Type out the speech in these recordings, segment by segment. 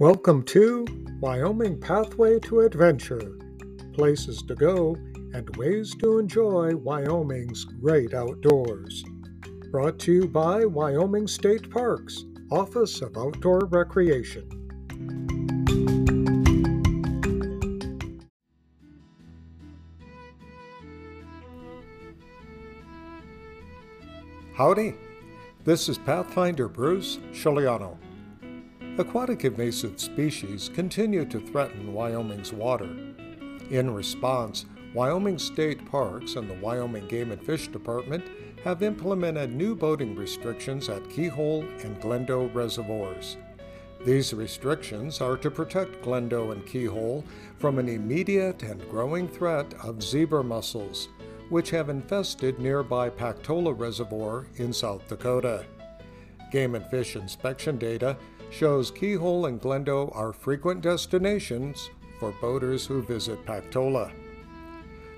Welcome to Wyoming Pathway to Adventure places to go and ways to enjoy Wyoming's great outdoors. Brought to you by Wyoming State Parks, Office of Outdoor Recreation. Howdy, this is Pathfinder Bruce Sciuliano. Aquatic invasive species continue to threaten Wyoming's water. In response, Wyoming State Parks and the Wyoming Game and Fish Department have implemented new boating restrictions at Keyhole and Glendo reservoirs. These restrictions are to protect Glendo and Keyhole from an immediate and growing threat of zebra mussels, which have infested nearby Pactola Reservoir in South Dakota. Game and Fish inspection data shows Keyhole and Glendo are frequent destinations for boaters who visit Pactola.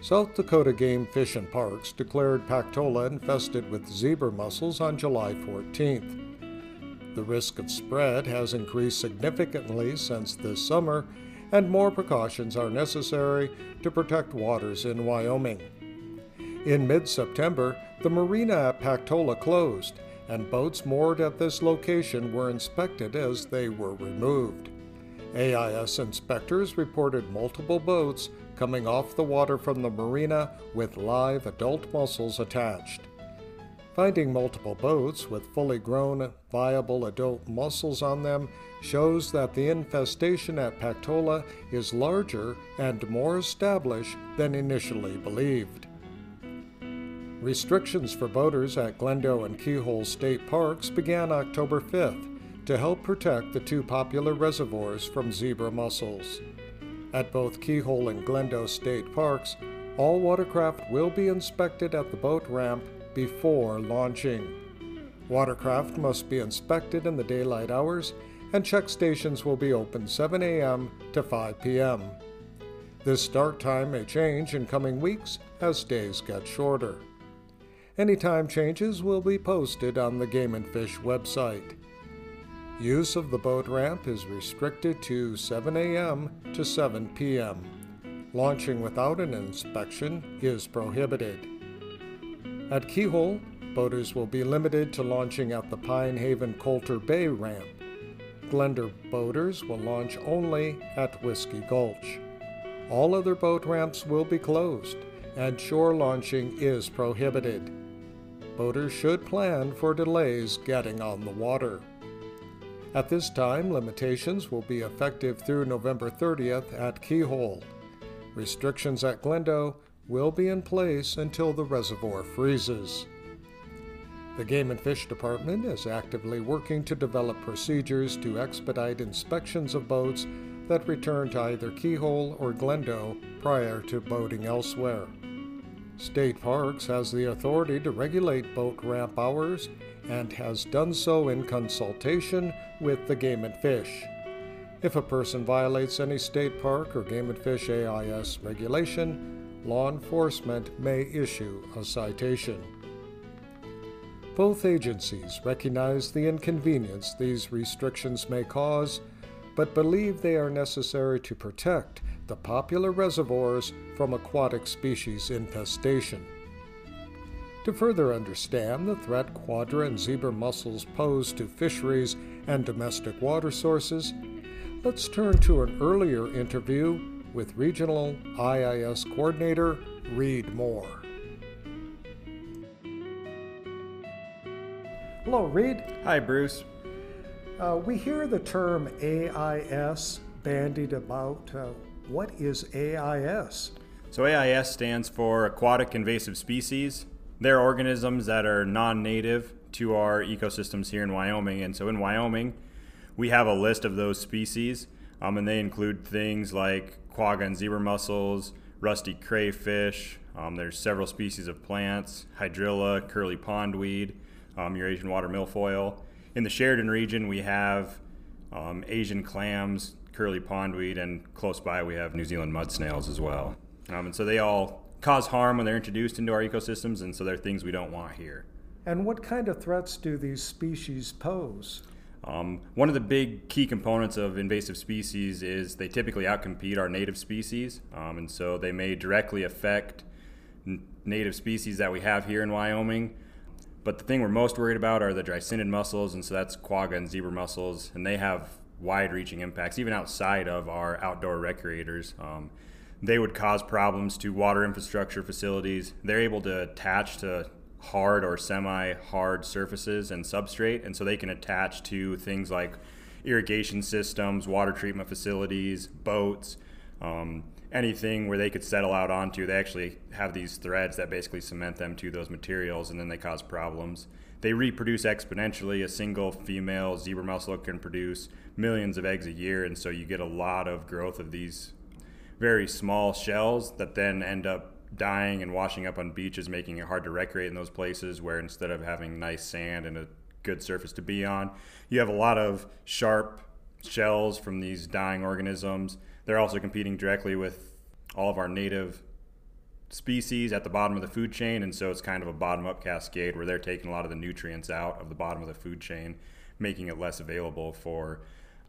South Dakota Game Fish and Parks declared Pactola infested with zebra mussels on July 14th. The risk of spread has increased significantly since this summer, and more precautions are necessary to protect waters in Wyoming. In mid September, the marina at Pactola closed, and boats moored at this location were inspected as they were removed. AIS inspectors reported multiple boats coming off the water from the marina with live adult mussels attached. Finding multiple boats with fully grown, viable adult mussels on them shows that the infestation at Pactola is larger and more established than initially believed. Restrictions for boaters at Glendo and Keyhole State Parks began October 5th to help protect the two popular reservoirs from zebra mussels. At both Keyhole and Glendo State Parks, all watercraft will be inspected at the boat ramp before launching. Watercraft must be inspected in the daylight hours, and check stations will be open 7 a.m. to 5 p.m. This start time may change in coming weeks as days get shorter. Any time changes will be posted on the Game and Fish website. Use of the boat ramp is restricted to 7 a.m. to 7 p.m. Launching without an inspection is prohibited. At Keyhole, boaters will be limited to launching at the Pine Haven Coulter Bay ramp. Glendo boaters will launch only at Whiskey Gulch. All other boat ramps will be closed, and shore launching is prohibited boaters should plan for delays getting on the water. At this time, limitations will be effective through November 30th at Keyhole. Restrictions at Glendo will be in place until the reservoir freezes. The Game and Fish Department is actively working to develop procedures to expedite inspections of boats that return to either Keyhole or Glendo prior to boating elsewhere. State Parks has the authority to regulate boat ramp hours and has done so in consultation with the Game and Fish. If a person violates any state park or Game and Fish AIS regulation, law enforcement may issue a citation. Both agencies recognize the inconvenience these restrictions may cause, but believe they are necessary to protect the popular reservoirs from aquatic species infestation. To further understand the threat quagga and zebra mussels pose to fisheries and domestic water sources, let's turn to an earlier interview with Regional AIS Coordinator Reed Moore. Hello, Reed. Hi, Bruce. Uh, we hear the term AIS bandied about uh, what is AIS? So, AIS stands for Aquatic Invasive Species. They're organisms that are non native to our ecosystems here in Wyoming. And so, in Wyoming, we have a list of those species, um, and they include things like quagga and zebra mussels, rusty crayfish. Um, there's several species of plants, hydrilla, curly pondweed, um, Eurasian water milfoil. In the Sheridan region, we have um, Asian clams, curly pondweed, and close by we have New Zealand mud snails as well. Um, and so they all cause harm when they're introduced into our ecosystems, and so they're things we don't want here. And what kind of threats do these species pose? Um, one of the big key components of invasive species is they typically outcompete our native species, um, and so they may directly affect n- native species that we have here in Wyoming. But the thing we're most worried about are the dreisseniid mussels, and so that's quagga and zebra mussels, and they have wide-reaching impacts even outside of our outdoor recreators. Um, they would cause problems to water infrastructure facilities. They're able to attach to hard or semi hard surfaces and substrate, and so they can attach to things like irrigation systems, water treatment facilities, boats, um, anything where they could settle out onto. They actually have these threads that basically cement them to those materials, and then they cause problems. They reproduce exponentially. A single female zebra mussel can produce millions of eggs a year, and so you get a lot of growth of these very small shells that then end up dying and washing up on beaches, making it hard to recreate in those places where instead of having nice sand and a good surface to be on, you have a lot of sharp shells from these dying organisms. They're also competing directly with all of our native species at the bottom of the food chain, and so it's kind of a bottom up cascade where they're taking a lot of the nutrients out of the bottom of the food chain, making it less available for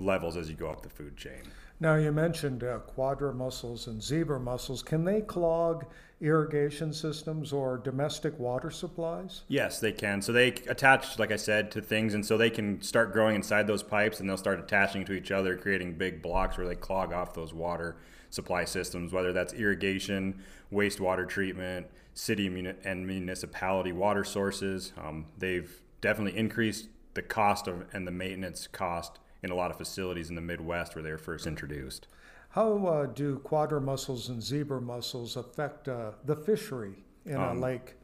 levels as you go up the food chain. Now, you mentioned uh, quagga mussels and zebra mussels. Can they clog irrigation systems or domestic water supplies? Yes, they can. So they attach, like I said, to things, and so they can start growing inside those pipes, and they'll start attaching to each other, creating big blocks where they clog off those water supply systems, whether that's irrigation, wastewater treatment, city and municipality water sources. Um, they've definitely increased the cost of and the maintenance cost in a lot of facilities in the Midwest where they were first introduced. How uh, do quagga mussels and zebra mussels affect uh, the fishery in um, a lake?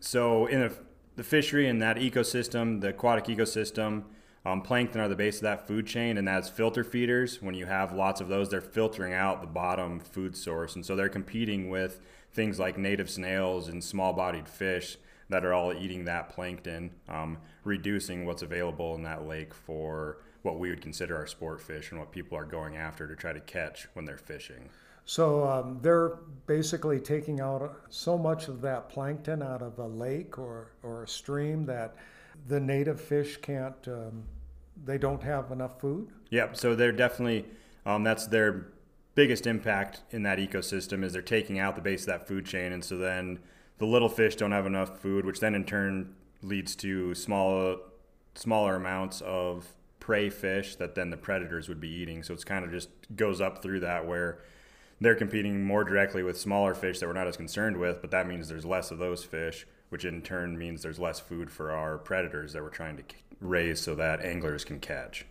So, in a, the fishery in that ecosystem, the aquatic ecosystem, um, plankton are the base of that food chain, and that's filter feeders. When you have lots of those, they're filtering out the bottom food source, and so they're competing with things like native snails and small-bodied fish that are all eating that plankton, um, reducing what's available in that lake for what we would consider our sport fish and what people are going after to try to catch when they're fishing. So um, they're basically taking out so much of that plankton out of a lake or, or a stream that the native fish can't, um, they don't have enough food? Yep. So they're definitely, um, that's their biggest impact in that ecosystem is they're taking out the base of that food chain. And so then the little fish don't have enough food, which then in turn leads to small, smaller amounts of prey fish that then the predators would be eating. So it's kind of just goes up through that where they're competing more directly with smaller fish that we're not as concerned with, but that means there's less of those fish, which in turn means there's less food for our predators that we're trying to raise so that anglers can catch.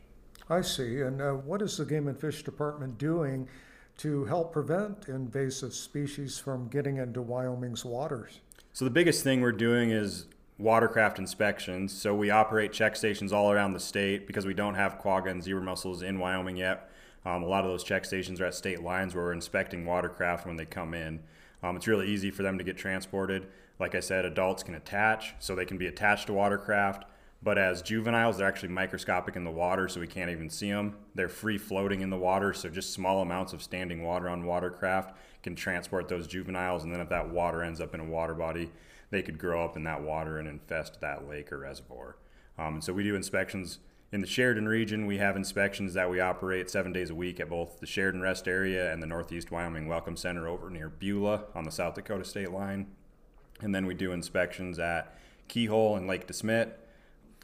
I see. And uh, what is the Game and Fish Department doing to help prevent invasive species from getting into Wyoming's waters? So the biggest thing we're doing is watercraft inspections. So we operate check stations all around the state because we don't have quagga and zebra mussels in Wyoming yet. Um, a lot of those check stations are at state lines where we're inspecting watercraft when they come in. Um, it's really easy for them to get transported. Like I said, adults can attach, so they can be attached to watercraft. But as juveniles, they're actually microscopic in the water, so we can't even see them. They're free floating in the water, so just small amounts of standing water on watercraft can transport those juveniles. And then if that water ends up in a water body, they could grow up in that water and infest that lake or reservoir. Um, and so we do inspections in the Sheridan region. We have inspections that we operate seven days a week at both the Sheridan Rest area and the Northeast Wyoming Welcome Center over near Beulah on the South Dakota state line. And then we do inspections at Keyhole and Lake DeSmet.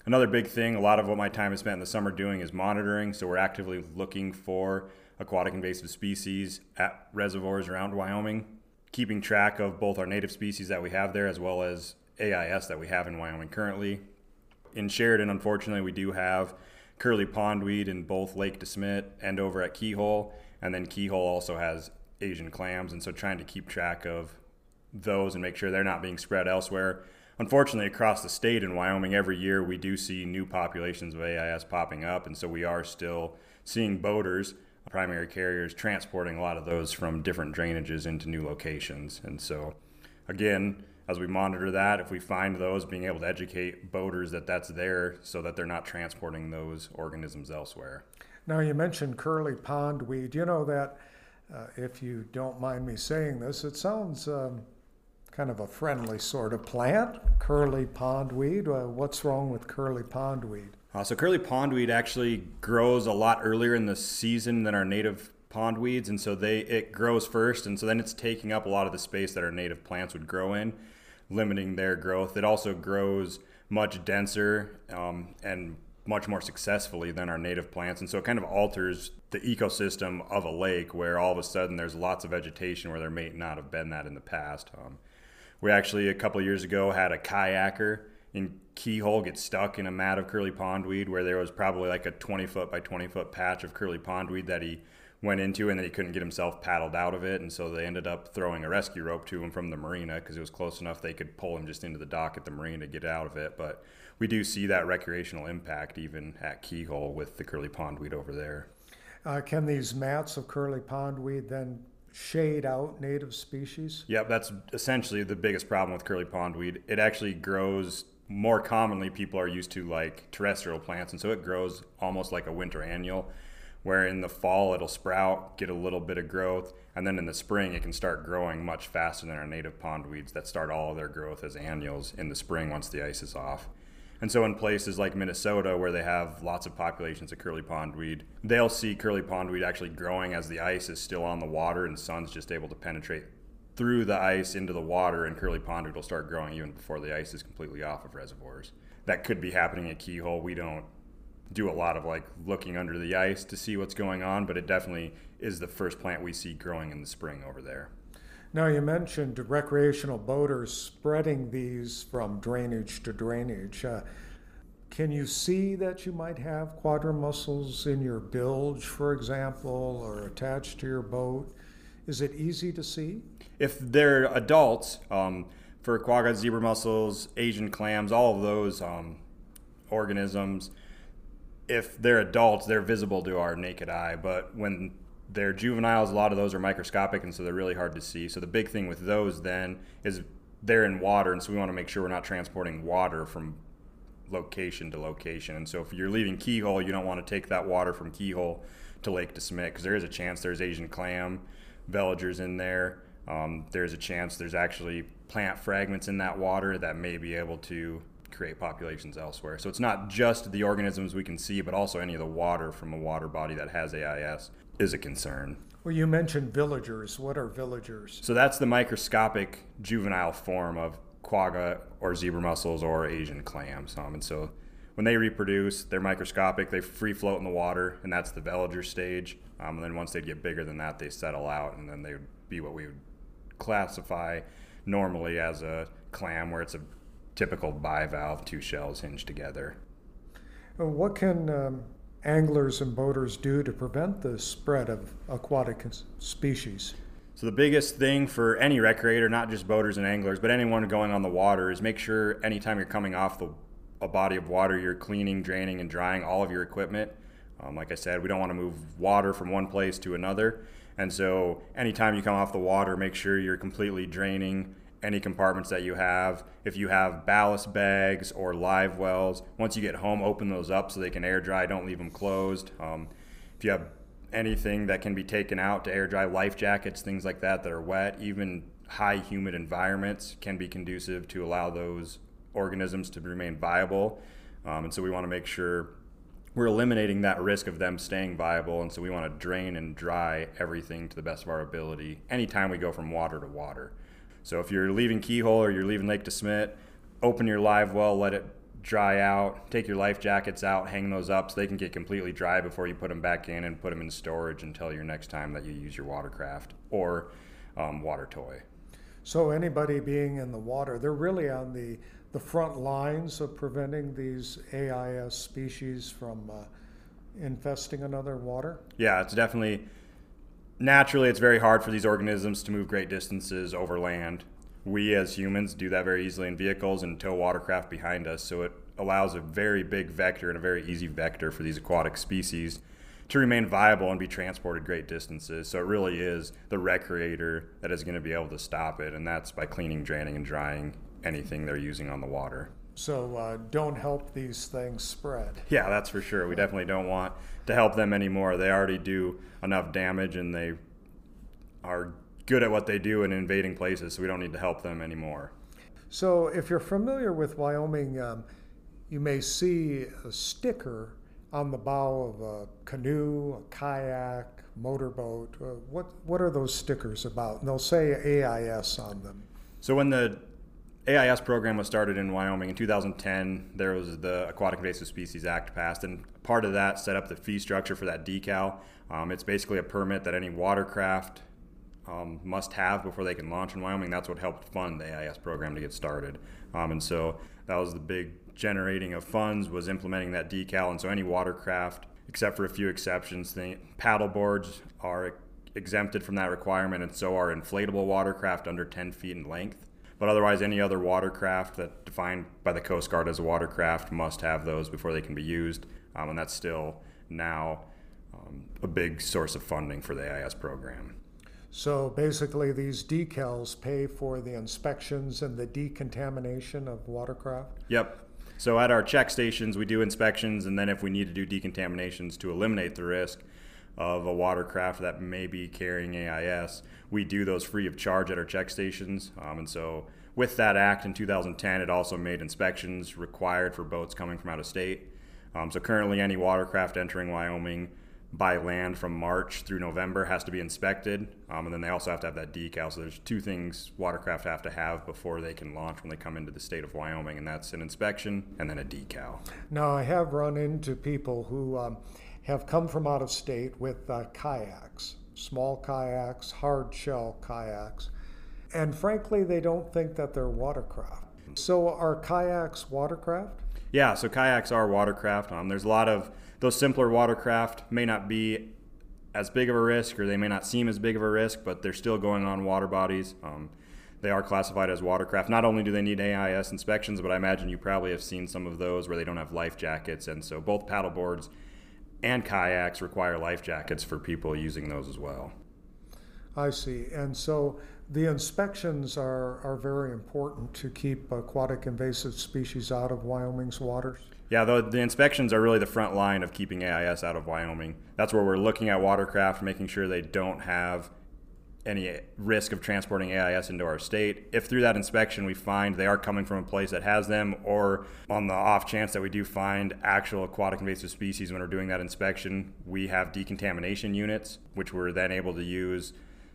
Another big thing, a lot of what my time is spent in the summer doing is monitoring. So we're actively looking for aquatic invasive species at reservoirs around Wyoming keeping track of both our native species that we have there as well as AIS that we have in Wyoming currently. In Sheridan, unfortunately, we do have curly pondweed in both Lake DeSmet and over at Keyhole, and then Keyhole also has Asian clams, and so trying to keep track of those and make sure they're not being spread elsewhere. Unfortunately, across the state in Wyoming, every year we do see new populations of AIS popping up, and so we are still seeing boaters primary carriers transporting a lot of those from different drainages into new locations. And so, again, as we monitor that, if we find those, being able to educate boaters that that's there so that they're not transporting those organisms elsewhere. Now, you mentioned curly pondweed. You know that, uh, if you don't mind me saying this, it sounds um, kind of a friendly sort of plant, curly pondweed. Uh, what's wrong with curly pondweed? Uh, so curly pondweed actually grows a lot earlier in the season than our native pondweeds, and so they it grows first, and so then it's taking up a lot of the space that our native plants would grow in, limiting their growth. It also grows much denser um, and much more successfully than our native plants, and so it kind of alters the ecosystem of a lake where all of a sudden there's lots of vegetation where there may not have been that in the past. Um, we actually a couple years ago had a kayaker in Keyhole get stuck in a mat of curly pondweed where there was probably like a 20 foot by 20 foot patch of curly pondweed that he went into and then he couldn't get himself paddled out of it. And so they ended up throwing a rescue rope to him from the marina because it was close enough they could pull him just into the dock at the marina to get out of it. But we do see that recreational impact even at keyhole with the curly pondweed over there. Uh, can these mats of curly pondweed then shade out native species? Yep that's essentially the biggest problem with curly pondweed it actually grows more commonly people are used to like terrestrial plants and so it grows almost like a winter annual where in the fall it'll sprout, get a little bit of growth, and then in the spring it can start growing much faster than our native pond weeds that start all of their growth as annuals in the spring once the ice is off. And so in places like Minnesota where they have lots of populations of curly pondweed, they'll see curly pondweed actually growing as the ice is still on the water and sun's just able to penetrate through the ice into the water and curly pondweed will start growing even before the ice is completely off of reservoirs. That could be happening at Keyhole. We don't do a lot of like looking under the ice to see what's going on, but it definitely is the first plant we see growing in the spring over there. Now, you mentioned recreational boaters spreading these from drainage to drainage. Uh, can you see that you might have quagga mussels in your bilge, for example, or attached to your boat? Is it easy to see? If they're adults, um, for quagga, zebra mussels, Asian clams, all of those um, organisms, if they're adults, they're visible to our naked eye. But when they're juveniles, a lot of those are microscopic, and so they're really hard to see. So the big thing with those then is they're in water, and so we want to make sure we're not transporting water from location to location. And so if you're leaving Keyhole, you don't want to take that water from Keyhole to Lake DeSmet because there is a chance there's Asian clam, veligers in there. Um, there's a chance there's actually plant fragments in that water that may be able to create populations elsewhere. So it's not just the organisms we can see, but also any of the water from a water body that has AIS is a concern. Well, you mentioned veligers. What are veligers? So that's the microscopic juvenile form of quagga or zebra mussels or Asian clams. Um, and so when they reproduce, they're microscopic. They free float in the water, and that's the veliger stage. Um, and then once they get bigger than that, they settle out, and then they would be what we would classify normally as a clam, where it's a typical bivalve, two shells hinged together. What can um, anglers and boaters do to prevent the spread of aquatic species? So the biggest thing for any recreator, not just boaters and anglers, but anyone going on the water, is make sure anytime you're coming off the, a body of water, you're cleaning, draining, and drying all of your equipment. Um, like I said, we don't want to move water from one place to another. And so anytime you come off the water, make sure you're completely draining any compartments that you have. If you have ballast bags or live wells, once you get home, open those up so they can air dry. Don't leave them closed. Um, if you have anything that can be taken out to air dry, life jackets, things like that that are wet, even high humid environments can be conducive to allow those organisms to remain viable. Um, and so we want to make sure we're eliminating that risk of them staying viable. And so we want to drain and dry everything to the best of our ability anytime we go from water to water. So if you're leaving Keyhole or you're leaving Lake DeSmet, open your live well, let it dry out, take your life jackets out, hang those up so they can get completely dry before you put them back in and put them in storage until your next time that you use your watercraft or um, water toy. So anybody being in the water, they're really on the, the front lines of preventing these AIS species from uh, infesting another water? Yeah, it's definitely naturally, it's very hard for these organisms to move great distances over land. We as humans do that very easily in vehicles and tow watercraft behind us, so it allows a very big vector and a very easy vector for these aquatic species to remain viable and be transported great distances. So it really is the recreator that is going to be able to stop it, and that's by cleaning, draining, and drying anything they're using on the water. So uh, don't help these things spread. Yeah, that's for sure. We definitely don't want to help them anymore. They already do enough damage and they are good at what they do in invading places, so we don't need to help them anymore. So, if you're familiar with Wyoming, um, you may see a sticker on the bow of a canoe, a kayak, motorboat. Uh, what what are those stickers about? And they'll say AIS on them. So when the AIS program was started in Wyoming in 2010. There was the Aquatic Invasive Species Act passed, and part of that set up the fee structure for that decal. Um, it's basically a permit that any watercraft um, must have before they can launch in Wyoming. That's what helped fund the AIS program to get started. Um, and so that was the big generating of funds was implementing that decal. And so any watercraft, except for a few exceptions, the paddle boards are exempted from that requirement, and so are inflatable watercraft under 10 feet in length. But otherwise, any other watercraft that defined by the Coast Guard as a watercraft must have those before they can be used, um, and that's still now um, a big source of funding for the AIS program. So basically, these decals pay for the inspections and the decontamination of watercraft? Yep. So at our check stations, we do inspections, and then if we need to do decontaminations to eliminate the risk of a watercraft that may be carrying AIS, we do those free of charge at our check stations. Um, and so, with that act in 2010, it also made inspections required for boats coming from out of state. Um, so, currently, any watercraft entering Wyoming by land from March through November has to be inspected, um, and then they also have to have that decal. So there's two things watercraft have to have before they can launch when they come into the state of Wyoming, and that's an inspection and then a decal. Now I have run into people who um, have come from out of state with uh, kayaks, small kayaks, hard shell kayaks, and frankly, they don't think that they're watercraft. So, are kayaks watercraft? Yeah, so kayaks are watercraft. Um, there's a lot of those simpler watercraft may not be as big of a risk, or they may not seem as big of a risk, but they're still going on water bodies. Um, they are classified as watercraft. Not only do they need AIS inspections, but I imagine you probably have seen some of those where they don't have life jackets, and so both paddle boards and kayaks require life jackets for people using those as well. I see. And so the inspections are, are very important to keep aquatic invasive species out of Wyoming's waters? Yeah, the, the inspections are really the front line of keeping AIS out of Wyoming. That's where we're looking at watercraft, making sure they don't have any risk of transporting AIS into our state. If through that inspection we find they are coming from a place that has them, or on the off chance that we do find actual aquatic invasive species when we're doing that inspection, we have decontamination units, which we're then able to use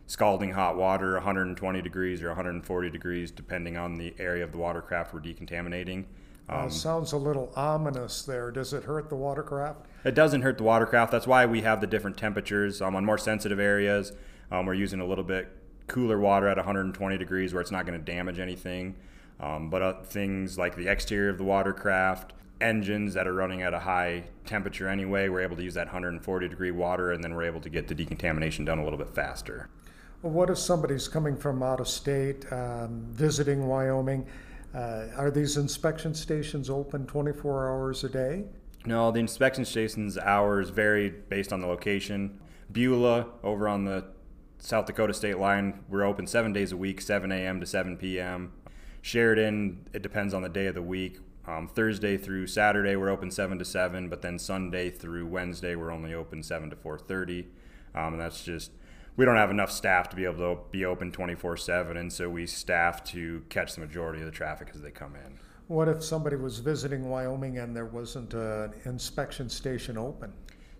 scalding hot water, 120 degrees or 140 degrees, depending on the area of the watercraft we're decontaminating. Um, uh, sounds a little ominous there. Does it hurt the watercraft? It doesn't hurt the watercraft. That's why we have the different temperatures um, on more sensitive areas um, we're using a little bit cooler water at 120 degrees where it's not going to damage anything. Um, but uh, things like the exterior of the watercraft, engines that are running at a high temperature anyway, we're able to use that 140 degree water and then we're able to get the decontamination done a little bit faster. What if somebody's coming from out of state, um, visiting Wyoming? Uh, are these inspection stations open 24 hours a day? No, the inspection stations hours vary based on the location. Beulah, over on the South Dakota state line, we're open seven days a week, 7 a.m. to 7 p.m. Sheridan, it depends on the day of the week. Um, Thursday through Saturday, we're open 7 to 7, but then Sunday through Wednesday, we're only open 7 to 4:30, um, and that's just we don't have enough staff to be able to be open 24/7, and so we staff to catch the majority of the traffic as they come in. What if somebody was visiting Wyoming and there wasn't an inspection station open?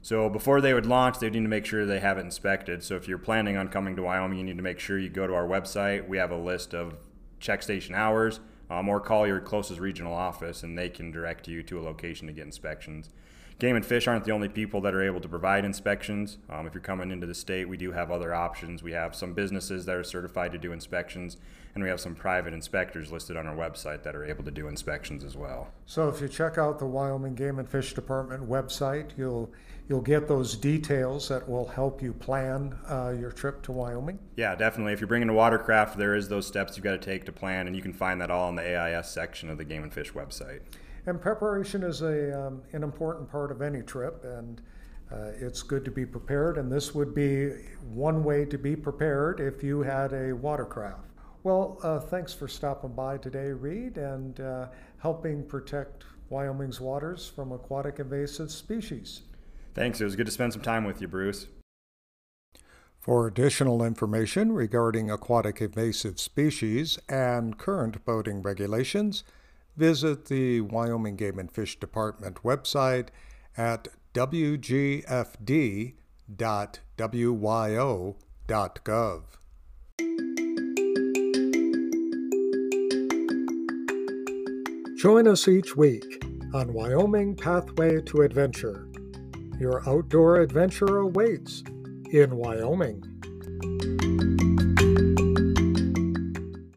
So before they would launch, they need to make sure they have it inspected. So if you're planning on coming to Wyoming, you need to make sure you go to our website. We have a list of check station hours, um, or call your closest regional office, and they can direct you to a location to get inspections. Game and Fish aren't the only people that are able to provide inspections. Um, if you're coming into the state, we do have other options. We have some businesses that are certified to do inspections, and we have some private inspectors listed on our website that are able to do inspections as well. So if you check out the Wyoming Game and Fish Department website, you'll you'll get those details that will help you plan uh, your trip to Wyoming. Yeah, definitely. If you're bringing a watercraft, there is those steps you've got to take to plan, and you can find that all in the AIS section of the Game and Fish website. And preparation is a, um, an important part of any trip, and uh, it's good to be prepared. And this would be one way to be prepared if you had a watercraft. Well, uh, thanks for stopping by today, Reed, and uh, helping protect Wyoming's waters from aquatic invasive species. Thanks. It was good to spend some time with you, Bruce. For additional information regarding aquatic invasive species and current boating regulations, visit the Wyoming Game and Fish Department website at wgfd.wyo.gov. Join us each week on Wyoming Pathway to Adventure. Your outdoor adventure awaits in Wyoming.